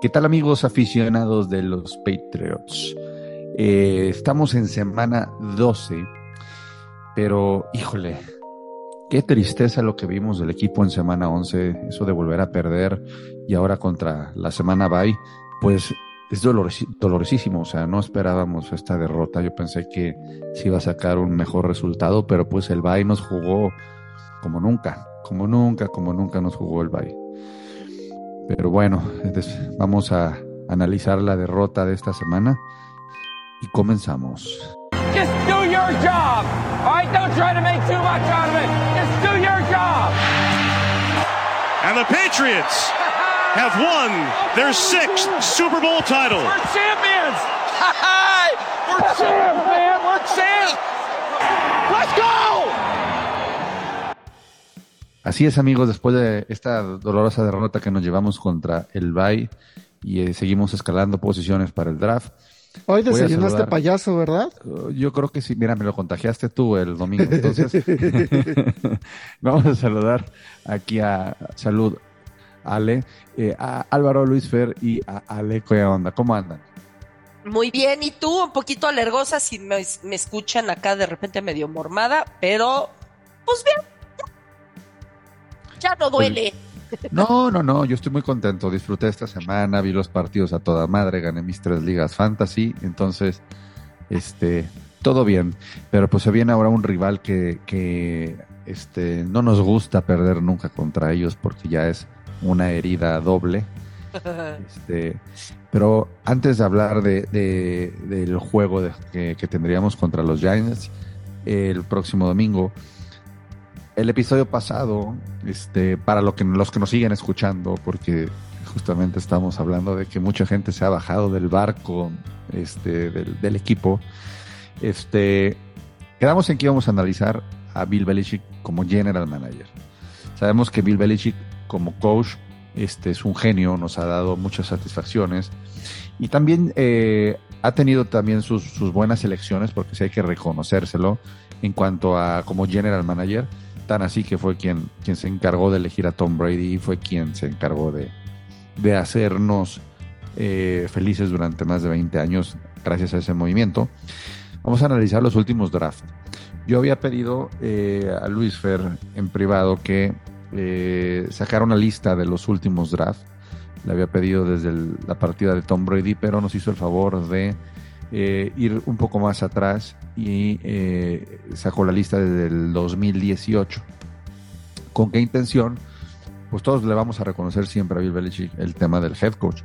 ¿Qué tal amigos aficionados de los Patriots? Eh, estamos en semana 12, pero híjole, qué tristeza lo que vimos del equipo en semana 11, eso de volver a perder y ahora contra la semana bye, pues es dolorosísimo, o sea, no esperábamos esta derrota, yo pensé que se iba a sacar un mejor resultado, pero pues el bye nos jugó como nunca, como nunca, como nunca nos jugó el bye. Pero bueno, vamos a analizar la derrota de esta semana y comenzamos. Just do your job. All right, don't try to make too much out of it. Just do your job. And the Patriots have won their sixth Super Bowl title. We're champions. We're champs, man. We're champs. Let's go. Así es, amigos, después de esta dolorosa derrota que nos llevamos contra el Bay y eh, seguimos escalando posiciones para el draft. Hoy desayunaste payaso, ¿verdad? Uh, yo creo que sí. Mira, me lo contagiaste tú el domingo. Entonces, vamos a saludar aquí a Salud, Ale, eh, a Álvaro Luis Fer y a Ale ¿Qué onda? ¿Cómo andan? Muy bien, y tú, un poquito alergosa si me, me escuchan acá de repente medio mormada, pero pues bien, ya no duele. No, no, no, yo estoy muy contento. Disfruté esta semana, vi los partidos a toda madre, gané mis tres ligas fantasy, entonces, este, todo bien. Pero pues se viene ahora un rival que, que este, no nos gusta perder nunca contra ellos porque ya es una herida doble. Este, pero antes de hablar de, del juego que, que tendríamos contra los Giants el próximo domingo, el episodio pasado, este, para los que nos siguen escuchando, porque justamente estamos hablando de que mucha gente se ha bajado del barco este, del, equipo, este, quedamos en que íbamos a analizar a Bill Belichick como general manager. Sabemos que Bill Belichick como coach este, es un genio, nos ha dado muchas satisfacciones y también eh, ha tenido también sus, sus buenas elecciones, porque sí hay que reconocérselo en cuanto a como general manager así que fue quien, quien se encargó de elegir a Tom Brady y fue quien se encargó de, de hacernos eh, felices durante más de 20 años gracias a ese movimiento. Vamos a analizar los últimos drafts. Yo había pedido eh, a Luis Fer en privado que eh, sacara una lista de los últimos drafts. Le había pedido desde la partida de Tom Brady, pero nos hizo el favor de eh, ir un poco más atrás y eh, sacó la lista desde el 2018. ¿Con qué intención? Pues todos le vamos a reconocer siempre a Bill Belichick el tema del head coach.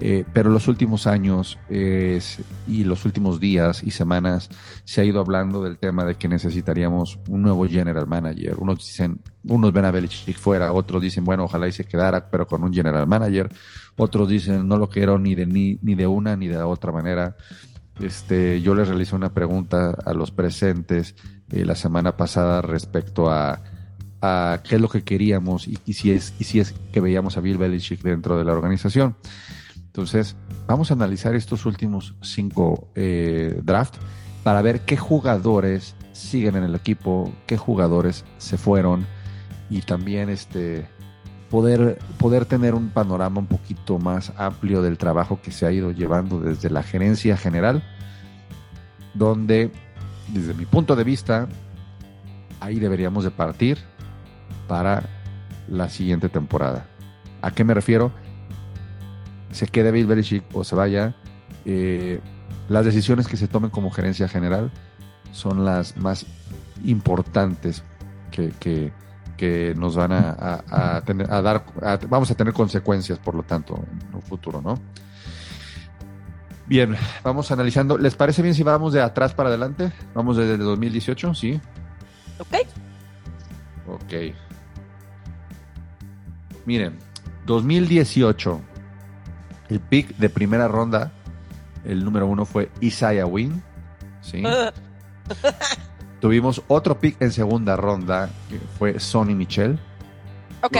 Eh, pero los últimos años y los últimos días y semanas se ha ido hablando del tema de que necesitaríamos un nuevo general manager. Unos dicen, unos ven a Belichick fuera, otros dicen, bueno, ojalá y se quedara, pero con un general manager. Otros dicen, no lo quiero ni de, ni, ni de una ni de otra manera. Este, yo les realicé una pregunta a los presentes eh, la semana pasada respecto a, qué es lo que queríamos y, si es, y si es que veíamos a Bill Belichick dentro de la organización. Entonces, vamos a analizar estos últimos cinco eh, drafts para ver qué jugadores siguen en el equipo, qué jugadores se fueron y también este, poder, poder tener un panorama un poquito más amplio del trabajo que se ha ido llevando desde la gerencia general, donde desde mi punto de vista, ahí deberíamos de partir para la siguiente temporada. ¿A qué me refiero? Se quede Bill Belichick o se vaya, eh, las decisiones que se tomen como gerencia general son las más importantes que, que, que nos van a, tener, a dar, vamos a tener consecuencias, por lo tanto, en un futuro, ¿no? Bien, vamos analizando. ¿Les parece bien si vamos de atrás para adelante? Vamos desde el 2018, ¿sí? Ok. Ok. Miren, 2018, el pick de primera ronda, el número uno fue Isaiah Wynn, ¿sí? Tuvimos otro pick en segunda ronda, que fue Sonny Michel. Ok.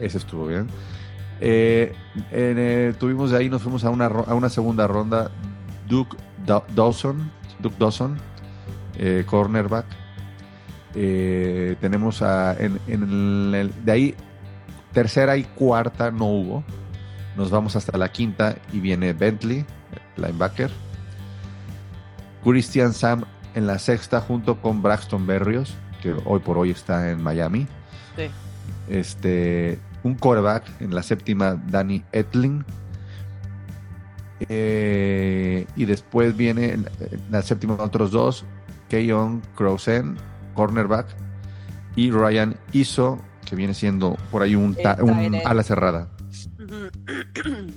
ese estuvo bien. Eh, eh, tuvimos de ahí, nos fuimos a una, a una segunda ronda, Duke Dawson, Duke Dawson, eh, cornerback. tenemos a, en, el, de ahí, tercera y cuarta no hubo. Nos vamos hasta la quinta y viene Bentley, linebacker. Christian Sam en la sexta junto con Braxton Berrios, que hoy por hoy está en Miami. Sí. Este, un quarterback en la séptima, Danny Etling. Eh, y después viene en la séptima otros dos, Keyon Crosen, cornerback, y Ryan Iso, que viene siendo por ahí un, ta- un ala cerrada. Ujú.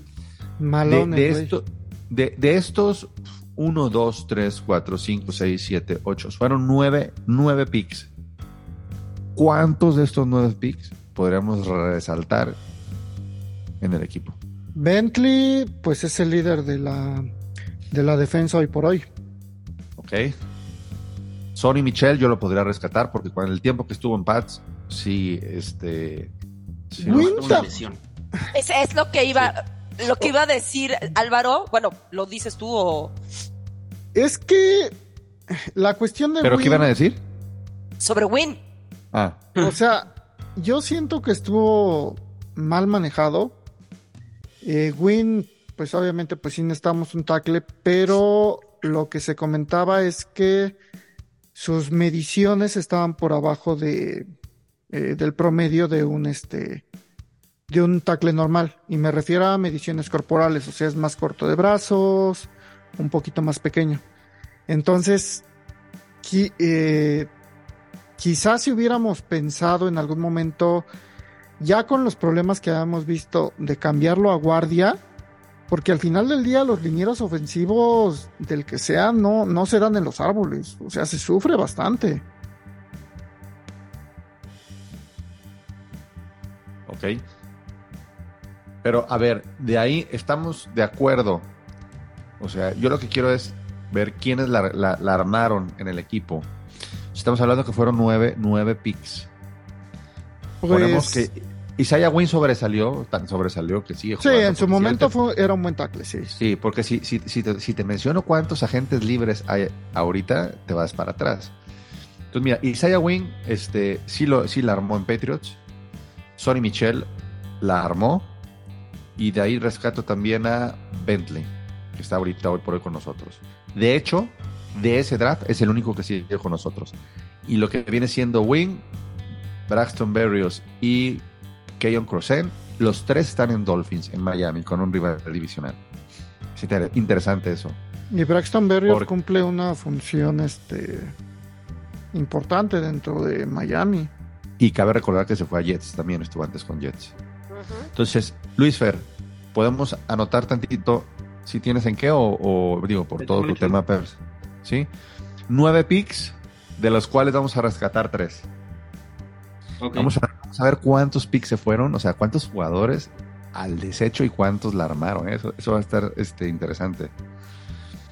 De, esto- de- de estos 1, 2, 3, 4, 5, 6, 7, 8, fueron 9, 9 picks. ¿Cuántos de estos 9 picks podríamos resaltar en el equipo? Bentley, pues es el líder de la, de la defensa hoy por hoy. ¿Ok? Sonny Michel yo lo podría rescatar porque con el tiempo que estuvo en Pats, sí, este... sí Winter. Una lesión. Es, es lo que iba, lo que iba a decir Álvaro. Bueno, lo dices tú o Es que la cuestión de ¿Pero qué iban a decir? sobre Win. Ah, O sea, yo siento que estuvo mal manejado. Eh, Win, pues obviamente, pues sí necesitamos un tackle, pero lo que se comentaba es que sus mediciones estaban por abajo de eh, del promedio de un este de un tackle normal. Y me refiero a mediciones corporales, o sea, es más corto de brazos, un poquito más pequeño. Entonces, eh, quizás si hubiéramos pensado en algún momento, ya con los problemas que habíamos visto, de cambiarlo a guardia, porque al final del día los linieros ofensivos del que sea no, no se dan en los árboles, o sea, se sufre bastante. ok. Pero a ver, de ahí estamos de acuerdo. O sea, yo lo que quiero es ver quiénes la, la- la armaron en el equipo. Estamos hablando que fueron nueve, nueve picks. Ponemos Pues, que Isaiah Wynn sobresalió, tan sobresalió que sigue sí, jugando. en su momento fue, era un buen tackle, sí. Sí, porque si, si, si, te, si te menciono cuántos agentes libres hay ahorita, te vas para atrás. Entonces, mira, Isaiah Wynn este, sí, lo, sí la armó en Patriots. Sonny Michel la armó. Y de ahí rescato también a Bentley, que está ahorita hoy por hoy con nosotros. De hecho, de ese draft es el único que sigue con nosotros. Y lo que viene siendo Wynn, Braxton Berrios y Keyon Crossen, los tres están en Dolphins, en Miami, con un rival divisional. Es inter- interesante eso. Y Braxton Berrios cumple una función este importante dentro de Miami. Y cabe recordar que se fue a Jets, también estuvo antes con Jets. Entonces, Luis Fer, ¿podemos anotar tantito si tienes en qué o, o, digo, por todo tu mucho. tema, Pers? ¿Sí? Nueve picks, de los cuales vamos a rescatar tres. Vamos, a, vamos a ver cuántos picks se fueron, o sea, cuántos jugadores al desecho y cuántos la armaron. ¿eh? Eso, eso va a estar este, interesante.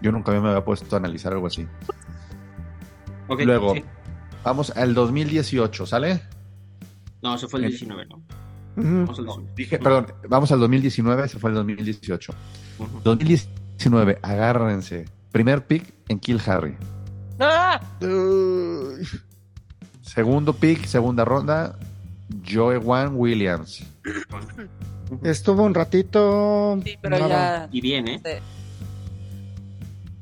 Yo nunca me había puesto a analizar algo así. Luego, sí. vamos al 2018, ¿sale? No, ese fue el el- 19, ¿no? Ujú. Vamos al 19. Dije, perdón, vamos al 2019, ese fue el 2018. Ujú. 2019, agárrense. Primer pick en Kill Harry. ¡Ah! Segundo pick, segunda ronda, Joe Juan Williams. estuvo un ratito. Sí, pero nada. ya. Y bien, ¿eh? sí.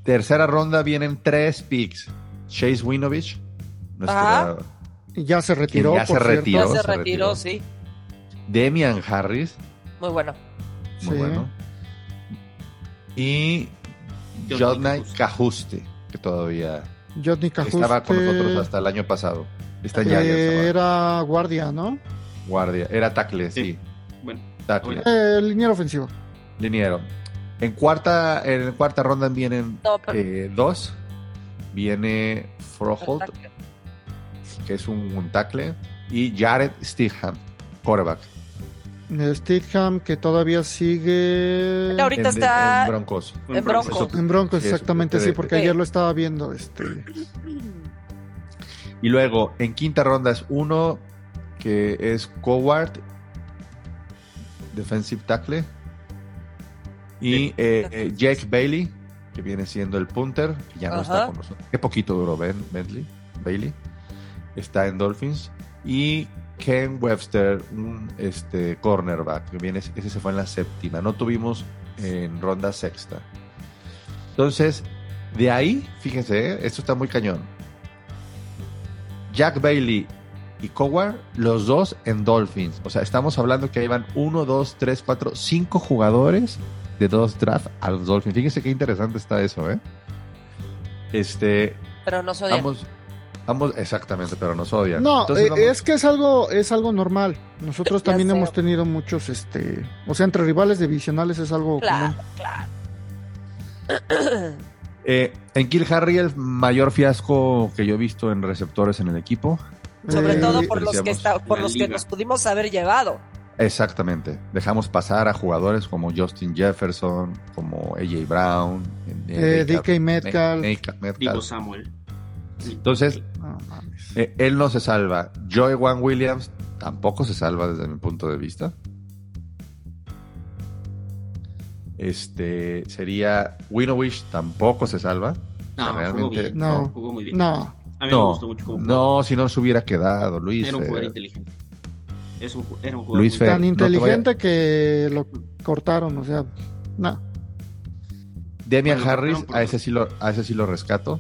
Tercera ronda vienen tres picks. Chase Winovich, nuestro Ajá. Ya se retiró. Ya se por retiró. Ya se se retiró, retiró. sí. Demian Harris, Muy bueno. muy Sí. bueno. Y Jodnai Cajuste. Que todavía Cajuste, estaba con nosotros hasta el año pasado. Está ahora. era guardia, ¿no? guardia, era tackle, sí, Sí. Bueno, tackle, Eh, liniero ofensivo. liniero. En cuarta, en cuarta ronda vienen No, pero- eh, dos. Viene Froholt, que es un, un tackle, y Jared Stidham, quarterback. Stidham, que todavía sigue Ahorita en, está- en Broncos. En Broncos. En Broncos, exactamente, sí, porque ayer lo estaba viendo. Este, Y luego, en quinta ronda es uno que es Coward, defensive tackle. Y Sí. eh, eh, Jake Bailey, que viene siendo el punter, que ya no Ajá. está con nosotros. Qué poquito duró Ben Bentley, Bailey. Está en Dolphins. Y Ken Webster, un este, cornerback, que viene, ese se fue en la séptima. No tuvimos en ronda sexta. Entonces, de ahí, fíjense, ¿eh? esto está muy cañón. Jack Bailey y Coward, los dos en Dolphins. O sea, estamos hablando que ahí van uno, dos, tres, cuatro, cinco jugadores de dos draft a los Dolphins. Fíjense qué interesante está eso, ¿eh? Este, Pero no soy ambos, exactamente, pero nos odian. No, Entonces, eh, vamos- es que es algo, es algo normal. Nosotros Ya también sé. hemos tenido muchos, este, o sea, entre rivales divisionales es algo Claro, común. claro. Eh, en Kill Harry, el mayor fiasco que yo he visto en receptores en el equipo. Sobre Eh, todo por los que está, por los que nos pudimos haber llevado. Exactamente. Dejamos pasar a jugadores como Justin Jefferson, como AJ Brown, Eh, DK Metcalf. Metcalf. Divo Samuel. Entonces, No mames. eh, él no se salva. Joey Wan Williams tampoco se salva desde mi punto de vista. Este sería Winovich tampoco se salva. No, jugó realmente bien. no. Jugó muy bien. No, A mí me No, gustó mucho cómo jugó. no, si no se hubiera quedado, Luis. Era un jugador eh, inteligente. Es un, ju- era un jugador Luis Fer, tan no inteligente que lo cortaron, o sea, no. Demian Bueno, Harris, a ese sí lo, a ese sí lo rescato.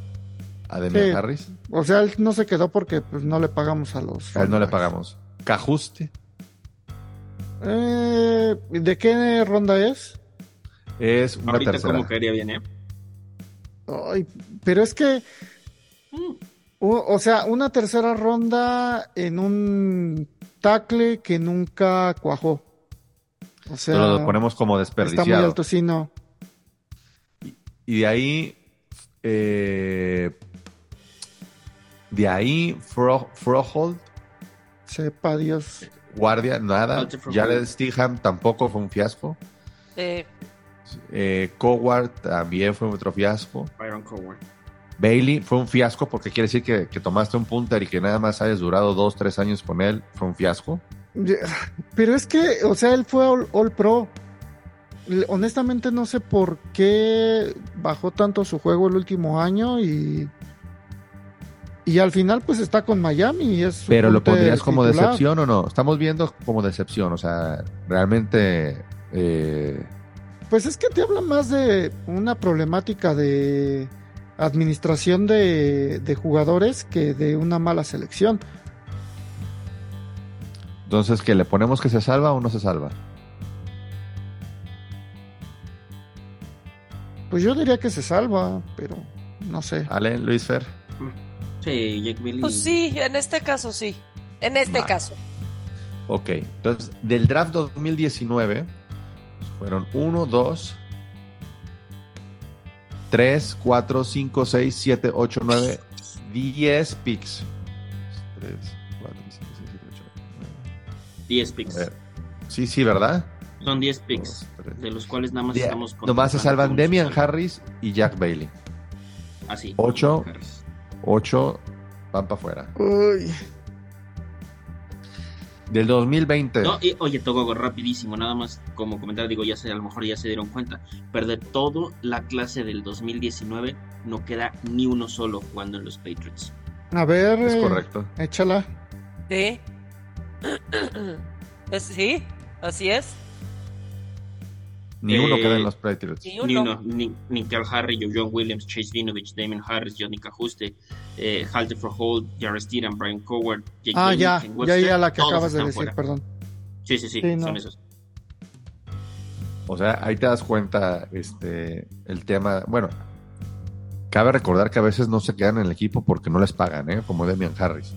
A Demian Sí. Harris. O sea, él no se quedó porque pues no le pagamos a los. A él no le pagamos. Cajuste Eh, ¿De qué ronda es? es una Ahorita tercera. como caería bien, ¿eh? Ay, pero es que, o, o sea, una tercera ronda en un tackle que nunca cuajó. O sea, Pero lo ponemos como está muy desperdiciado. alto, sí, no. Y de ahí. eh, de ahí, Fro Frohold, Sepa Dios. guardia, nada. Jared Stiham tampoco fue un fiasco. Eh, Eh, Coward también fue otro fiasco. Byron Coward. Bailey fue un fiasco porque quiere decir que, que tomaste un punter y que nada más hayas durado dos, tres años con él. Fue un fiasco. Pero es que, o sea, él fue all, all pro. Honestamente no sé por qué bajó tanto su juego el último año y y al final pues está con Miami y es Pero lo pondrías como titular. decepción o no? Estamos viendo como decepción, o sea, realmente eh, Pues es que te habla más de una problemática de administración de, de jugadores que de una mala selección. entonces que le ponemos que se salva o no se salva. Pues yo diría que se salva, pero no sé. ¿Ale, Luis Fer? Sí, Jake Billy. Pues sí, en este caso sí. En este vale. caso. Ok, entonces del draft 2019 fueron 1, 2, 3, 4, 5, 6, 7, 8, 9, 10 picks. 3, 4, 5, 6, 7, 8, 9. 10 picks. Sí, sí, ¿verdad? Son 10 picks, de los cuales nada más de, estamos... Nomás se salvan Demian Harris y Jack Bailey. Ah, Así. 8. 8 van para afuera. Uy. Del 2020. No, y, oye, Togo, rapidísimo, nada más como comentar, digo, ya sé, a lo mejor ya se dieron cuenta, pero de toda la clase del 2019 no queda ni uno solo jugando en los Patriots. A ver, es eh, correcto. échala. Sí. Es- sí, así es. Ni uno eh, queda en los Patriots. Ni Ni uno. uno, ni, ni Cal Harry, John Williams, Chase Vinovich, Damon Harris, Johnny Cajuste, eh, Halter for Hold, Jared Steedham, Brian Coward, Jake Ah, Bailey, ya, ya, ya la que acabas de decir, fuera. perdón. Sí, sí, sí, Sí, no. son esos. O sea, ahí te das cuenta este el tema. Bueno, cabe recordar que a veces no se quedan en el equipo porque no les pagan, ¿eh? Como Demian Harris.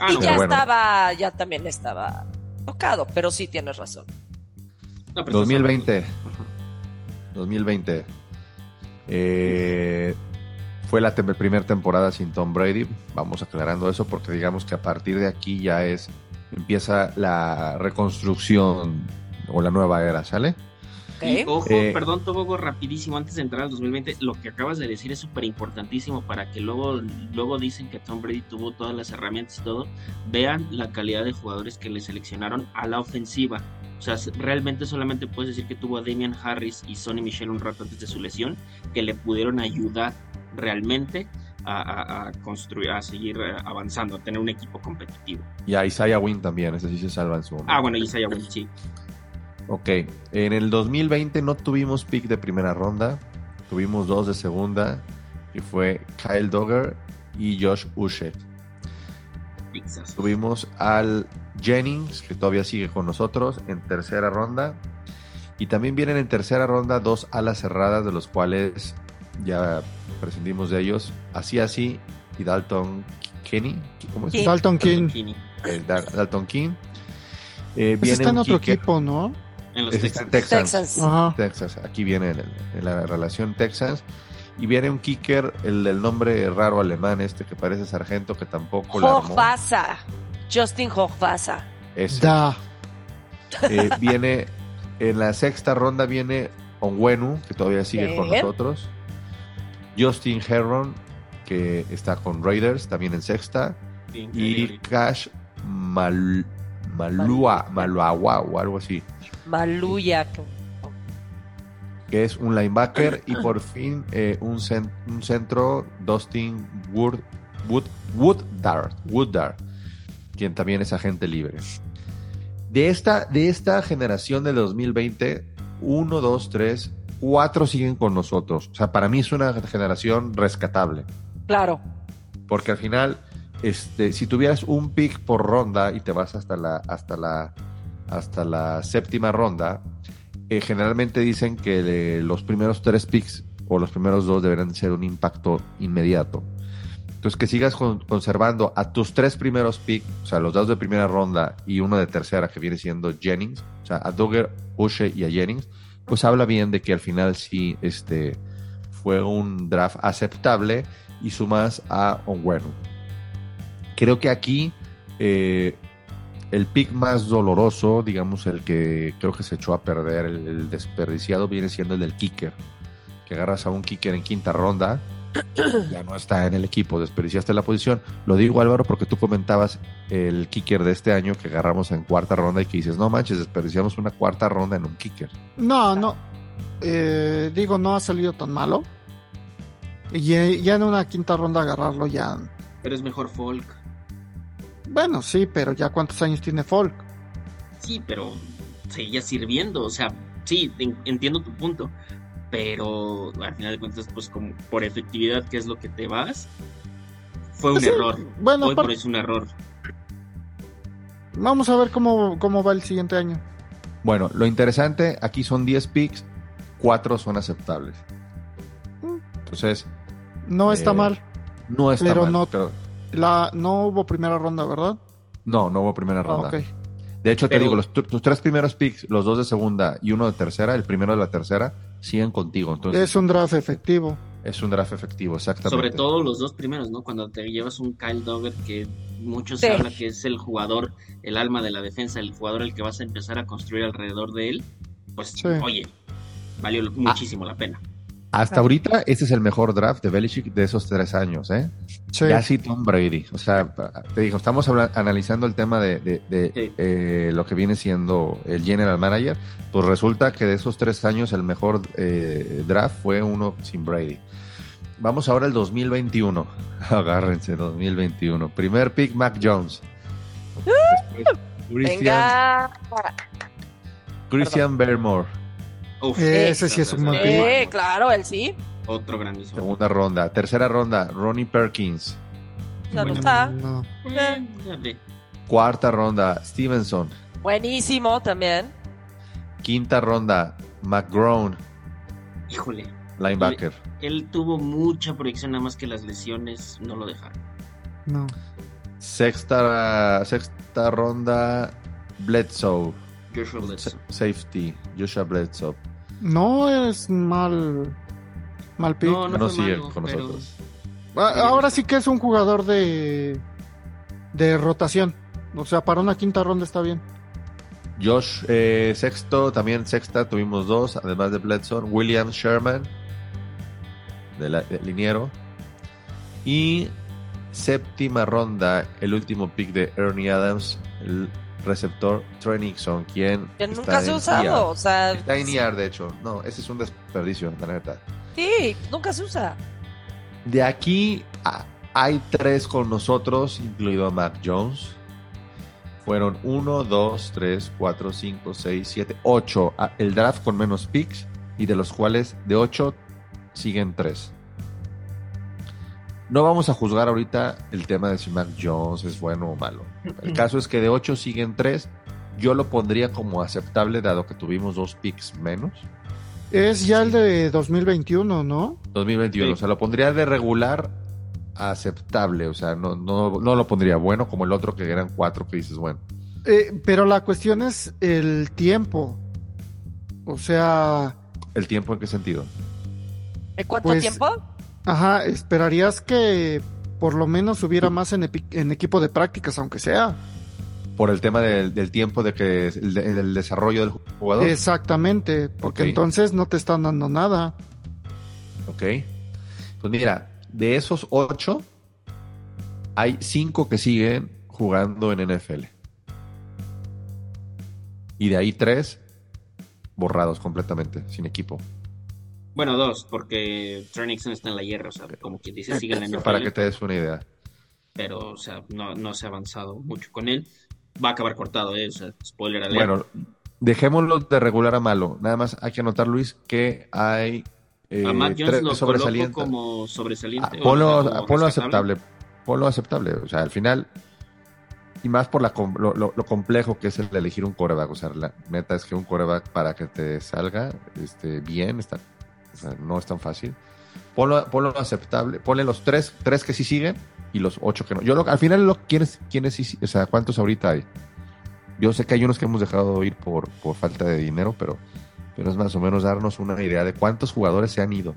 Ah, y no, ya bueno. estaba, ya también estaba tocado, pero sí tienes razón. No, pero 2020. estás hablando- 2020. Eh, fue la tem- primera temporada sin Tom Brady. Vamos aclarando eso porque digamos que a partir de aquí ya es empieza la reconstrucción o la nueva era, ¿sale? Y ojo, Eh, perdón, Togo, rapidísimo, antes de entrar al 2020, lo que acabas de decir es súper importantísimo para que luego, luego dicen que Tom Brady tuvo todas las herramientas y todo. Vean la calidad de jugadores que le seleccionaron a la ofensiva. O sea, realmente solamente puedes decir que tuvo a Damian Harris y Sonny Michel un rato antes de su lesión, que le pudieron ayudar realmente a, a- a construir, a seguir eh, avanzando, a tener un equipo competitivo. Y a Isaiah Wynn también, ese sí se salva en su momento. Ah, bueno, Isaiah Wynn, sí. Ok, en el 2020 no tuvimos pick de primera ronda, tuvimos dos de segunda, que fue Kyle Dogger y Josh Uche. Pizzas. Tuvimos al Jennings, que todavía sigue con nosotros, en tercera ronda. Y también vienen en tercera ronda dos alas cerradas, de los cuales ya prescindimos de ellos. Así así y Dalton Kenny. ¿Cómo es? Sí. Dalton King. Eh, Dalton King. Eh, Ese viene está en otro kicker- equipo, ¿no? En los. Texans. Ajá. Texas. Aquí viene en, el- en la relación Texans. Y viene un kicker, el del nombre raro alemán, este que parece sargento, que tampoco la armó. Hochwasser. Justin Hochwasser. Ese. Da. Eh, viene en la sexta ronda viene Onwenu, que todavía sigue con nosotros. Justin Herron, que está con Raiders, también en sexta. Y. Cash Mal, Malua, Maluagua o algo así, Maluya. Que es un linebacker. y por fin eh, un, un centro, Dustin Wood, Wood, Wooddard, quien también es agente libre. De esta, de esta generación del 2020, uno, dos, tres, cuatro siguen con nosotros. O sea, para mí es una generación rescatable. Claro. Porque al final, este, si tuvieras un pick por ronda y te vas hasta la, hasta la, hasta la séptima ronda, generalmente dicen que los primeros tres picks o los primeros dos deberán ser un impacto inmediato. Entonces, que sigas con- conservando a tus tres primeros picks, o sea, los dos de primera ronda y uno de tercera, que viene siendo Jennings, o sea, a Duggar, Ushe y a Jennings, pues habla bien de que al final sí este, fue un draft aceptable y sumas a Onwenu. Creo que aquí eh, el pick más doloroso, digamos, el que creo que se echó a perder, el, el desperdiciado, viene siendo el del kicker. Que agarras a un kicker en quinta ronda, ya no está en el equipo, desperdiciaste la posición. Lo digo, Álvaro, porque tú comentabas el kicker de este año que agarramos en cuarta ronda y que dices, no manches, desperdiciamos una cuarta ronda en un kicker. No, no. Eh, digo, no ha salido tan malo. Y ya en una quinta ronda agarrarlo ya. Pero es mejor folk. Bueno, sí, pero ya cuántos años tiene Folk. Sí, pero seguía sirviendo. O sea, sí, en- entiendo tu punto. Pero al final de cuentas, pues como por efectividad, que es lo que te vas, fue un Sí, error. Bueno, Hoy por es un error. vamos a ver cómo, cómo va el siguiente año. Bueno, lo interesante, aquí son 10 picks, 4 son aceptables. Entonces, No está Eh, mal. no está Pero mal. no- pero- La, no hubo primera ronda, ¿verdad? no, no hubo primera Ah, ronda. De hecho, te Pero- digo, los, tu- tus tres primeros picks, los dos de segunda y uno de tercera, el primero de la tercera, siguen contigo. Entonces, Es un draft efectivo. es un draft efectivo, exactamente. Sobre todo los dos primeros, ¿no? Cuando te llevas un Kyle Dogger que muchos Sí. hablan que es el jugador, el alma de la defensa, el jugador el que vas a empezar a construir alrededor de él, pues Sí. oye, valió muchísimo la pena. Hasta ahorita, este es el mejor draft de Belichick de esos tres años, ¿eh? Sí. Ya sí Tom Brady. O sea, te digo, estamos analizando el tema de, de- de, Sí. eh, lo que viene siendo el general manager. Pues resulta que de esos tres años el mejor eh, draft fue uno sin Brady. Vamos ahora al 2021. Agárrense, 2021. Primer pick, Mac Jones. Después, Christian, Venga. Christian Barmore, Uf, Ese sí es un buen Eh, claro, él sí. Otro grandísimo. segunda ronda. Tercera ronda, Ronnie Perkins. Ya no está. no. Eh, ve. Cuarta ronda, Stevenson. Buenísimo también. Quinta ronda, McGrone, Híjole, linebacker. él tuvo mucha proyección, nada más que las lesiones no lo dejaron. No. Sexta, sexta ronda, Bledsoe, Joshua Bledsoe. sa- safety, Joshua Bledsoe. No es mal. Mal pick. No, No sigue malo, con pero- nosotros. Ah, Ahora sí que es un jugador de. de rotación. O sea, para una quinta ronda está bien. Josh, eh, sexto, también sexta, tuvimos dos, además de Bledsoe, William Sherman, de la, de liniero. Y séptima ronda, el último pick de Ernie Adams, el receptor Trey Nixon, quien Que nunca se ha usado. O sea, Está en IR, de hecho. No, ese es un desperdicio, la neta. sí, nunca se usa. De aquí hay tres con nosotros, incluido Mac Jones. Fueron 1, 2, 3, 4, 5, 6, 7, 8. El draft con menos picks y de los cuales de 8 siguen 3. No vamos a juzgar ahorita el tema de si Mac Jones es bueno o malo. El caso es que de 8 siguen 3. Yo lo pondría como aceptable dado que tuvimos dos picks menos. Es ya el de 2021, ¿no? 2021, Sí. o sea, lo pondría de regular a aceptable, o sea, no, no, no lo pondría bueno como el otro que eran cuatro que dices, bueno. Eh, pero la cuestión es el tiempo. O sea, ¿El tiempo en qué sentido? ¿En cuánto Pues- tiempo? Ajá, esperarías que por lo menos hubiera más en, equipo de prácticas, aunque sea. Por el tema del, del tiempo de que el, del desarrollo del jugador. Exactamente, porque entonces no te están dando nada. Ok. Pues mira, de esos ocho, hay cinco que siguen jugando en NFL. Y de ahí tres borrados completamente, sin equipo. Bueno, dos, porque Trey Nixon está en la hierra, o sea, como quien dice, sigue en la NFL, Para que te des una idea. pero, o sea, no, no se ha avanzado mucho con él. Va a acabar cortado, ¿eh? O sea, spoiler alert. Bueno, dejémoslo de regular a malo. Nada más hay que anotar, Luis, que hay eh, a Matt Jones tres lo coloco sobresalientes. como Ah, sobresaliente. o ponlo, sea, como ponlo rescatable. aceptable. Ponlo aceptable. O sea, al final, y más por la, lo, lo- lo complejo que es el de elegir un coreback. O sea, la neta es que un coreback para que te salga este, bien, está, no es tan fácil. Ponlo, ponlo aceptable. Ponle los tres, tres que sí siguen y los ocho que no. Yo al final, lo, ¿quiénes, o sea, ¿cuántos ahorita hay? Yo sé que hay unos que hemos dejado ir por, por falta de dinero, pero, pero es más o menos darnos una idea de cuántos jugadores se han ido.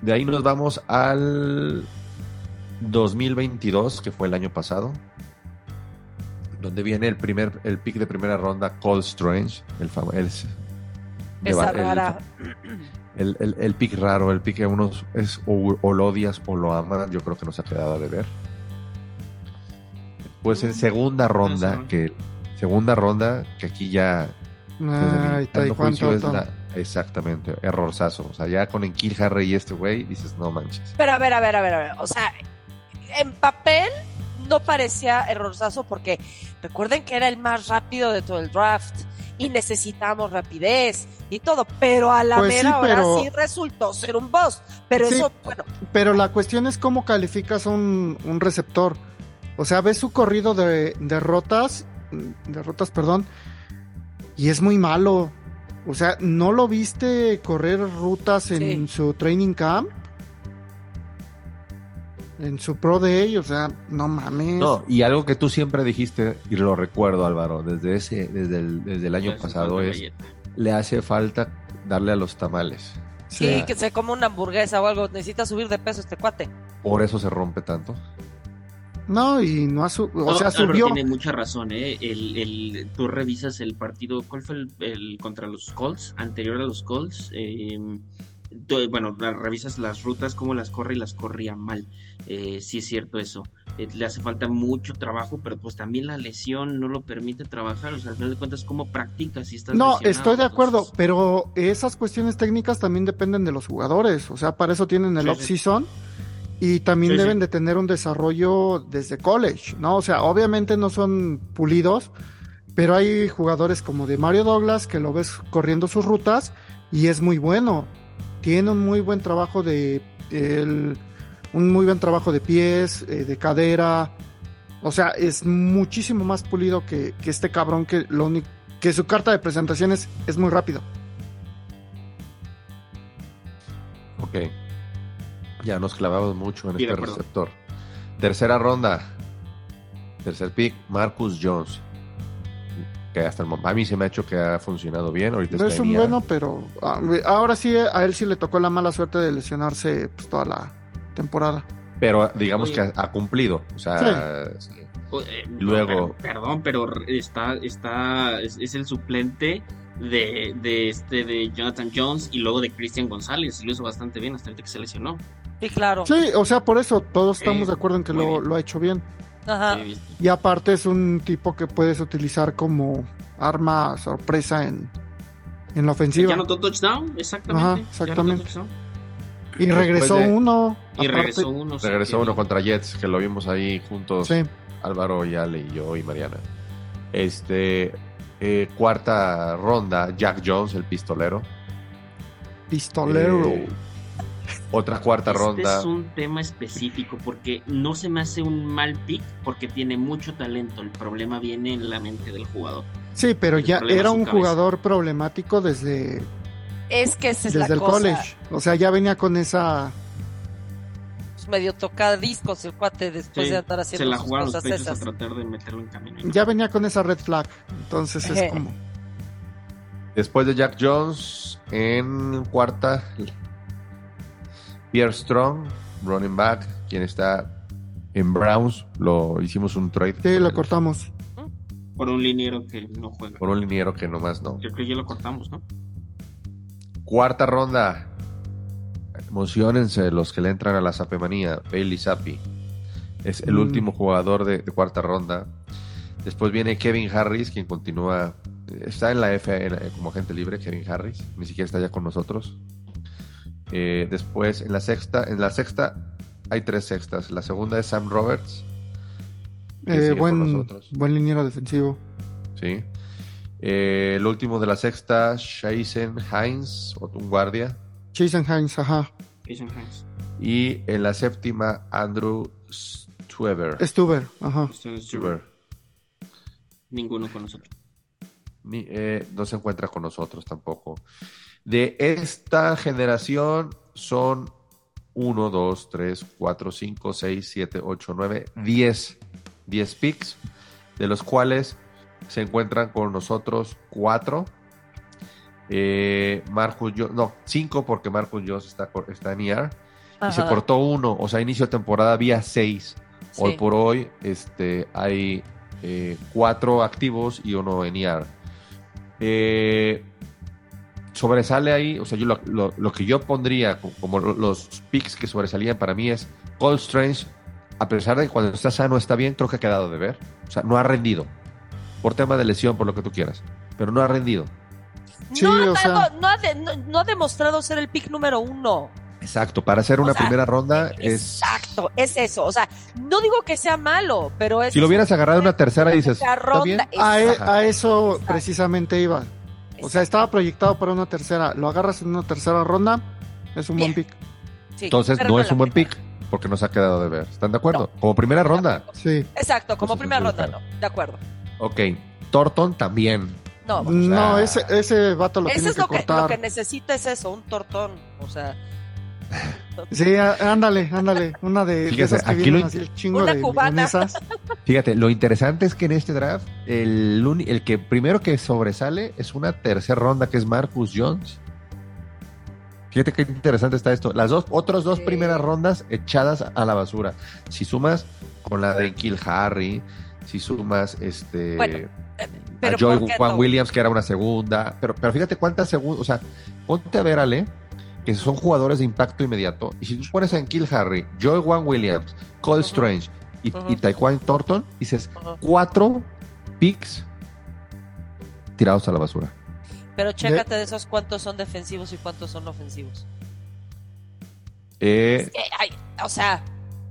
De ahí nos vamos al 2022, que fue el año pasado, donde viene el primer el pick de primera ronda, Cole Strange, el famoso. Esa rara. El, el, el pick raro, el pick que unos es o, o lo odias o lo amas, yo creo que nos ha quedado de ver. Pues en segunda ronda, que segunda ronda, que aquí ya Ay, juicio es la- exactamente, errorzazo. O sea, ya con Enkil Harry y este güey, dices, no manches. Pero a ver, a ver, a ver, a ver. O sea, en papel no parecía errorzazo porque recuerden que era el más rápido de todo el draft y necesitamos rapidez y todo, pero a la Pues sí, mera hora pero- sí resultó ser un boss. Pero Sí. eso, bueno, Pero la cuestión es cómo calificas un, un receptor. O sea, ves su corrido de, de rotas, de rotas, perdón, y es muy malo. O sea, ¿no lo viste correr rutas en Sí. su training camp? En su Pro Day, o sea, no mames. No, y algo que tú siempre dijiste, y lo recuerdo, Álvaro, desde ese, desde el, desde el año pasado es, galleta. le hace falta darle a los tamales. sí, que se come una hamburguesa o algo, necesita subir de peso este cuate. Por eso se rompe tanto. No, y no ha su- o sea, Álvaro subió. tiene mucha razón, ¿eh? El, el- tú revisas el partido, ¿cuál fue el, el contra los Colts? Anterior a los Colts. eh, bueno, revisas las rutas, cómo las corre y las corría mal. Eh, sí es cierto eso. Eh, le hace falta mucho trabajo, pero pues también la lesión no lo permite trabajar. O sea, al final de cuentas, ¿cómo practicas si estás No, estoy de acuerdo, Entonces, pero esas cuestiones técnicas también dependen de los jugadores. O sea, para eso tienen el Sí, off-season y también Sí, sí. deben de tener un desarrollo desde college, ¿no? O sea, obviamente no son pulidos, pero hay jugadores como de Mario Douglas que lo ves corriendo sus rutas y es muy bueno. Tiene un muy buen trabajo de el- un muy buen trabajo de pies, eh, de cadera. O sea, es muchísimo más pulido que, que este cabrón que lo único que su carta de presentaciones es muy rápido. Ok. Ya nos clavamos mucho en Sí, este receptor. Tercera ronda. Tercer pick, Marcus Jones. Que hasta el momento, a mí se me ha hecho que ha funcionado bien. Ahorita No es un bueno, pero ah, ahora sí a él sí le tocó la mala suerte de lesionarse pues, toda la temporada. Pero digamos Oye. que ha, ha cumplido. O sea, eh, no, Luego- per- perdón, pero está, está, es, es el suplente de, de este de Jonathan Jones y luego de Christian González. Y lo hizo bastante bien hasta ahorita que se lesionó. Sí, claro. Sí, o sea, por eso todos Sí, estamos de acuerdo en que lo, lo ha hecho bien. Ajá. Y aparte es un tipo que puedes utilizar como arma sorpresa en, en la ofensiva. Ya anotó touchdown, exactamente. Ajá, exactamente. touchdown. Y regresó de- uno. Y aparte- regresó uno. sí, Regresó uno contra Jets, que lo vimos ahí juntos. Sí. Álvaro y Ale y yo y Mariana. Este, eh, cuarta ronda, Jack Jones, el pistolero. Pistolero. Eh, otra cuarta Este ronda. es un tema específico porque no se me hace un mal pick porque tiene mucho talento. El problema viene en la mente del jugador. Sí, pero el ya era un cabeza. jugador problemático desde, Es que esa es desde la el cosa. college. O sea, ya venía con esa. Pues medio tocadiscos el cuate después Sí, de andar se haciendo la sus jugaron los cosas pechos a esas. tratar de meterlo en camino. Ya venía con esa red flag. Entonces es como. Después de Jack Jones, en cuarta, Pierre Strong, running back, quien está en Browns. Lo hicimos un trade. Sí, lo cortamos. Por un liniero que no juega. Por un liniero que nomás no. Yo creo que ya lo cortamos, ¿no? Cuarta ronda. Emocionense los que le entran a la Zapemanía. Bailey Zappi. Es el Mm. último jugador de, de cuarta ronda. Después viene Kevin Harris, quien continúa. Está en la F en la- como agente libre, Kevin Harris. Ni siquiera está ya con nosotros. Eh, después, en la sexta, en la sexta hay tres sextas. La segunda es Sam Roberts. Eh, buen, buen liniero defensivo. Sí. Eh, el último de la sexta, Shaisen Hines, un guardia. Jason Hines, ajá. Jason Hines. Y en la séptima, Andrew Stueber. Stuber, ajá. Stueber. Ninguno con nosotros. Ni- eh, no se encuentra con nosotros tampoco. De esta generación son 1, 2, 3, 4, 5, 6, 7, 8, 9, 10. 10 picks, de los cuales se encuentran con nosotros 4. Eh, Marcus Jones, no, 5 porque Marcus Jones está, está en IR. Y se Ajá. cortó uno, o sea, inicio de temporada había 6. Hoy Sí. por hoy este, hay eh, cuatro activos y uno en IR. Eh, sobresale ahí, o sea, yo lo, lo- lo que yo pondría co- como lo- los picks que sobresalían para mí es Cold Strange, a pesar de que cuando está sano está bien, creo que ha quedado de ver. O sea, no ha rendido. Por tema de lesión, por lo que tú quieras. Pero no ha rendido. Sí, no, ha o sea- dado- no ha de- no- no ha demostrado ser el pick número uno. Exacto, para hacer una O sea, primera ronda es... Exacto, es eso. O sea, no digo que sea malo, pero es. Si lo hubieras agarrado en una tercera dices, Tercera ¿está bien? ronda, A, e- a eso Exacto. precisamente iba. O sea, estaba proyectado para una tercera. Lo agarras en una tercera ronda, es un buen pick. Sí, Entonces no es un buen pick, porque nos ha quedado de ver. ¿Están de acuerdo? Como primera ronda. Sí. Exacto, como Entonces, primera ronda, no. De acuerdo. Ok. Thornton también. No, No, ese, ese vato lo ese tiene es que lo que, lo cortar. que necesita es eso, un tortón. O sea, Sí, ándale, ándale. Una de, de Fíjese, esas que aquí vienen lo- así el chingo Una de cubana. leonesas. Fíjate, lo interesante es que en este draft, el, el que primero que sobresale es una tercera ronda, que es Marcus Jones. Fíjate qué interesante está esto. Las dos, otras dos Sí. primeras rondas echadas a la basura. Si sumas con la de Kill Harry, si sumas este Bueno, a Joy ¿por qué Juan no? Williams, que era una segunda. Pero, pero fíjate cuántas segundas, o sea, ponte a ver, Ale, que son jugadores de impacto inmediato. Y si tú pones en Kill Harry, Joy Juan Williams, Cole. Strange y, Ujú. y Taekwon Thornton, dices cuatro picks tirados a la basura. Pero chécate de esos cuántos son defensivos y cuántos son ofensivos. Eh, Es que, o sea,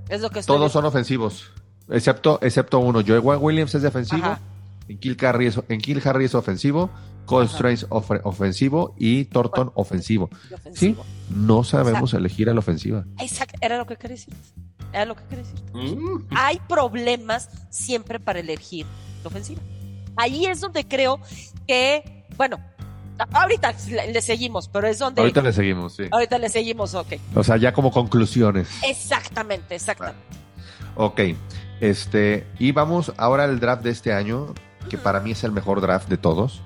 es lo que estoy todos son ofensivos, excepto, excepto uno. Joy Juan Williams es defensivo, Ajá. En Kill Harry es, en Kill Harry es ofensivo. Strange ofe- ofensivo y Thornton Bueno. ofensivo. ofensivo. No sabemos elegir a la ofensiva. Exacto, era lo que quería decir. Era lo que quería decir. Mm, Hay problemas siempre para elegir la ofensiva. Ahí es donde creo que, bueno, ahorita le, le seguimos, pero es donde Ahorita le seguimos, sí. ahorita le seguimos, ok. O sea, ya como conclusiones. Exactamente, exactamente. Ok. Este, y vamos ahora al draft de este año, que para mí es el mejor draft de todos.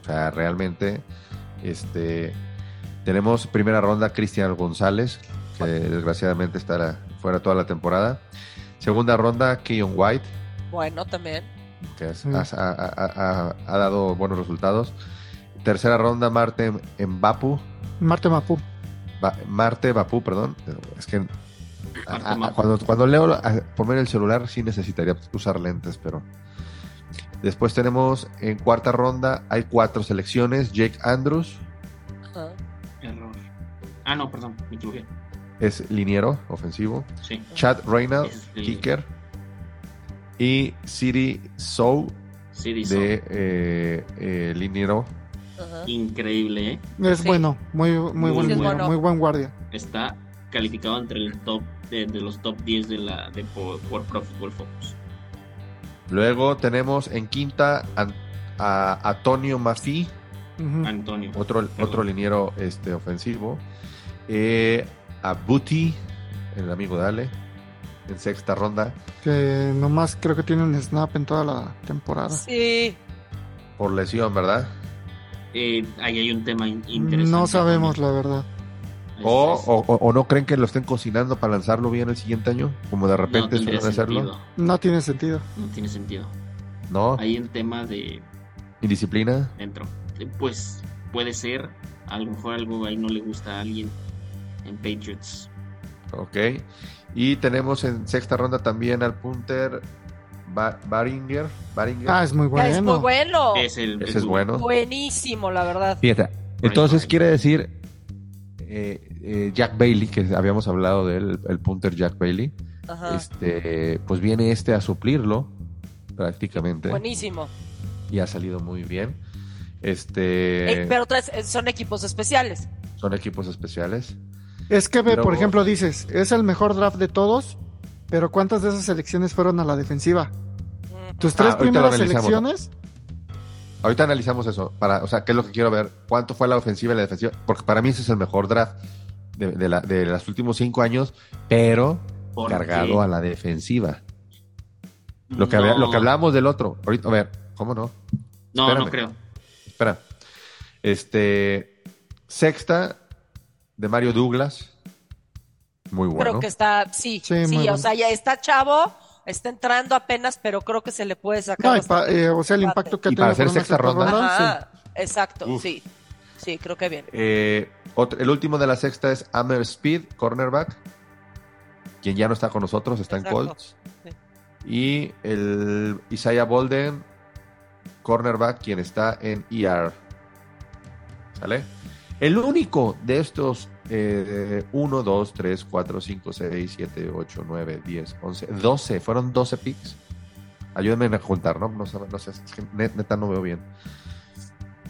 O sea, realmente, este, tenemos primera ronda Cristian González, que desgraciadamente estará fuera toda la temporada. Segunda ronda Keon White, Bueno, también. que es- Mm. ha, ha- ha- ha dado buenos resultados. Tercera ronda Marte Mbapu, Marte Mapu. Ba- Marte Bapú, perdón. Es que a- Mapu. cuando, cuando leo a- por medio del celular sí necesitaría usar lentes, pero. Después tenemos en cuarta ronda, hay cuatro selecciones. Jake Andrews, error. Ah, no, perdón, me equivoqué. es liniero ofensivo. Sí. Chad Reynolds, kicker. Y City dice. de eh, eh, liniero. Ajá. Increíble, ¿eh? Es Sí. bueno, muy, muy, Muy buen, bueno. muy buen guardia. Está calificado entre el top de, de los top 10 de la de por, por Pro Football Focus. Luego tenemos en quinta a, a Antonio Mafi, Ujú. Antonio. otro, otro liniero este, ofensivo. Eh, a Booty, el amigo de Ale, en sexta ronda. Que nomás creo que tiene un snap en toda la temporada. Sí. Por lesión, ¿verdad? Eh, ahí hay un tema in- interesante. No sabemos la verdad. O, o, o- no creen que lo estén cocinando para lanzarlo bien el siguiente año, como de no repente tendría suelen hacerlo. No tiene sentido. No tiene sentido. ¿No? Hay un tema de Indisciplina. dentro. Pues puede ser. A lo mejor algo ahí no le gusta a alguien en Patriots. Ok. Y tenemos en sexta ronda también al punter Ba- Baringer. Baringer. Ah, es muy bueno. Es muy bueno. Es el, Ese es bueno. Buenísimo, la verdad. Fíjate, entonces quiere decir eh, eh, Jack Bailey, que habíamos hablado de él, el punter Jack Bailey, Ajá. este, pues viene este a suplirlo prácticamente Buenísimo. Y ha salido muy bien. Este. Eh, pero tres, eh, son equipos especiales. Son equipos especiales. Es que Pero- por ejemplo, dices, es el mejor draft de todos, pero ¿cuántas de esas selecciones fueron a la defensiva? Mm. Tus Ah, tres lo primeras selecciones, Ahorita analizamos eso. Para, o sea, ¿qué es lo que quiero ver? ¿Cuánto fue la ofensiva y la defensiva? Porque para mí ese es el mejor draft de, de, la- de los últimos cinco años, pero cargado a la defensiva. Lo que, había- No, lo que hablábamos del otro. Ahorita, a ver, ¿cómo no? No, no creo. Espera. Este. Sexta de Mario Douglas. Muy bueno. Creo que está, sí, Sí, sí, o bueno. sea, ya está chavo, está entrando apenas, pero creo que se le puede sacar. no, pa- eh, o sea, el impacto que ha para hacer sexta ronda. Ajá, exacto, Uf. sí. Sí, creo que bien. Eh, otro- el último de la sexta es Amer Speed, cornerback. Quien ya no está con nosotros, está Exacto. en Colts. Y el Isaiah Bolden, cornerback, quien está en ER. ¿Sale? El único de estos 1, 2, 3, 4, 5, 6, 7, 8, 9, 10, 11, 12. Fueron 12 picks. Ayúdenme a juntar, ¿no? No, sé, no sé, es que net- neta no veo bien.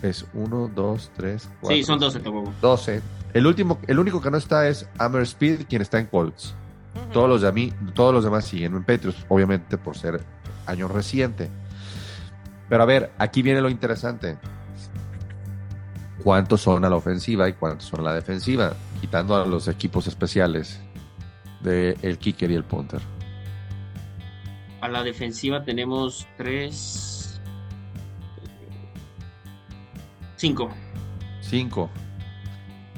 Es 1, 2, 3, 4. Sí, son 12 tampoco. 12. El último, el único que no está es Amer Speed, quien está en Colts. Ujú. Todos los, de a mí, todos los demás siguen en Patriots, obviamente por ser año reciente. Pero a ver, aquí viene lo interesante. ¿Cuántos son a la ofensiva y cuántos son a la defensiva? Quitando a los equipos especiales del el kicker y el punter. A la defensiva tenemos 3. 5. Cinco.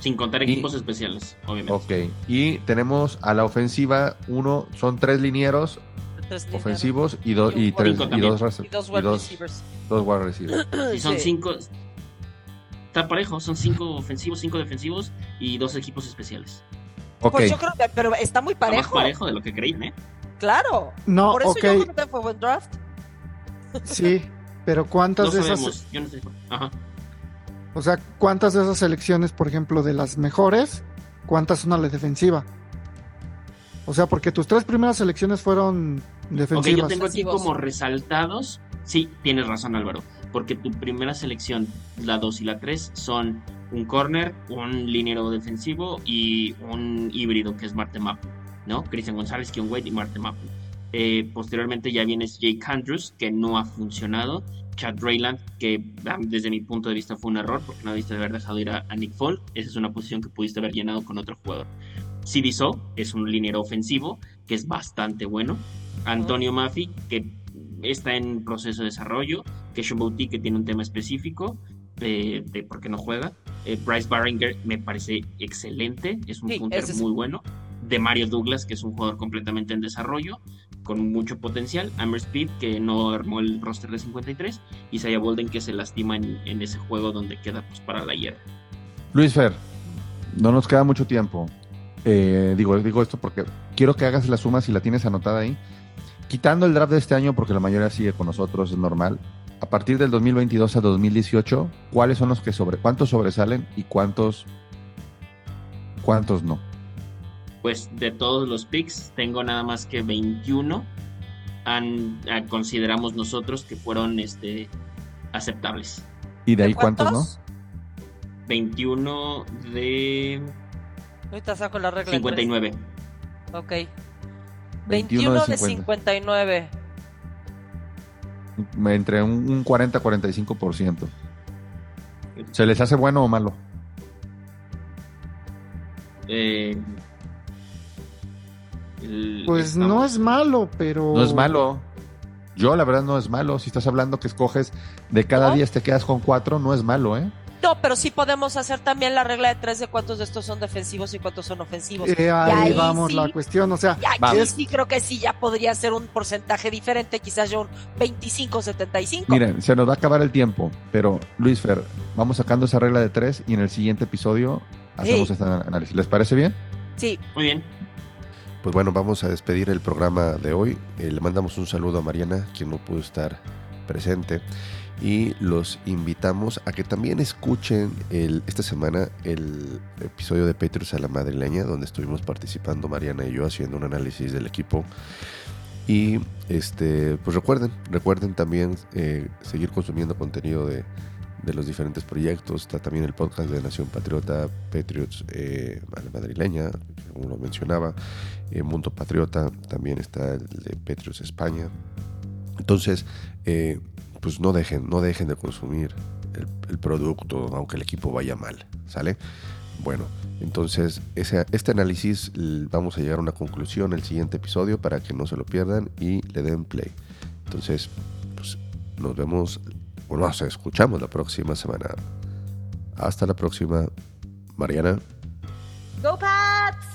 Sin contar Y- equipos especiales, obviamente. Ok. Y tenemos a la ofensiva uno, son tres linieros Tres ofensivos y, do- y, tres, cinco dos, Y dos y wide dos- receivers. dos wide receivers. Si son Sí. 5. Está parejo, son 5 ofensivos, 5 defensivos y dos equipos especiales. Ok. Pues yo creo que, pero está muy Está más parejo. parejo de lo que creían, ¿eh? Claro. No, Por eso ok, yo creo que fue buen draft. sí, pero ¿cuántas No de esas. Yo no sé. Ajá. o sea, cuántas de esas selecciones, por ejemplo, de las mejores, cuántas son a la defensiva? O sea, porque tus tres primeras selecciones fueron Ok, yo defensivas. tengo aquí como resaltados. Sí, tienes razón, Álvaro. Porque tu primera selección, la 2 y la 3, son un corner, un liniero defensivo y un híbrido que es Marte Mapu, ¿no? Cristian González, Keon Wade y Marte Mapu. Eh, posteriormente ya vienes Jake Andrews, que no ha funcionado. Chad Rayland, que ah, desde mi punto de vista fue un error porque no debiste haber dejado ir a, Nick Folk. Esa es una posición que pudiste haber llenado con otro jugador. CD So es un liniero ofensivo que es bastante bueno. Antonio Maffi, que está en proceso de desarrollo. Keshawn Boutique, que tiene un tema específico eh, de por qué no juega. Eh, Bryce Barringer me parece excelente, es un Sí, punter es- muy bueno. De Mario Douglas, que es un jugador completamente en desarrollo, con mucho potencial. Amber Speed, que no armó el roster de 53. Y Saya Bolden, que se lastima en, en ese juego donde queda pues, para la hierba. Luis Fer, no nos queda mucho tiempo. Eh, digo, digo esto porque quiero que hagas la suma si la tienes anotada ahí. Quitando el draft de este año, porque la mayoría sigue con nosotros, es normal. A partir del 2022 a 2018, ¿cuáles son los que sobre, cuántos sobresalen y cuántos, cuántos no? Pues de todos los picks, tengo nada más que 21. Han, ah, consideramos nosotros que fueron este, aceptables. ¿Y de ahí cuántos, no? 21 de Ahorita saco la regla. en 59. tres. Ok. 21 de 59. Entre un un 40-45%. ¿Se les hace bueno o malo? Eh, el- Pues estamos- no es malo, pero. No es malo. Yo, la verdad, no es malo. Si estás hablando que escoges de cada ¿No? 10 te quedas con 4, no es malo, ¿eh? No, pero sí podemos hacer también la regla de tres de cuántos de estos son defensivos y cuántos son ofensivos. Eh, ahí, ahí vamos sí. la cuestión. O sea, Y aquí sí creo que sí ya podría ser un porcentaje diferente, quizás yo un 25-75. Miren, se nos va a acabar el tiempo, pero Luis Fer, vamos sacando esa regla de 3 y en el siguiente episodio hacemos Sí. este análisis. ¿Les parece bien? Sí, Muy bien. Pues bueno, vamos a despedir el programa de hoy. Eh, le mandamos un saludo a Mariana, quien no pudo estar presente. Y los invitamos a que también escuchen esta semana el episodio de Patriots a la madrileña, donde estuvimos participando Mariana y yo haciendo un análisis del equipo. Y este, pues recuerden, recuerden también eh, seguir consumiendo contenido de, de los diferentes proyectos. Está también el podcast de Nación Patriota, Patriots eh, a la madrileña, como lo mencionaba. eh, Mundo Patriota, también está el de Patriots España. Entonces, eh, pues no dejen, no dejen de consumir el, producto, aunque el equipo vaya mal, ¿sale? Bueno, entonces ese, este análisis vamos a llegar a una conclusión el siguiente episodio para que no se lo pierdan y le den play. Entonces, pues, nos vemos, o nos escuchamos la próxima semana. Hasta la próxima, Mariana. Go Pats!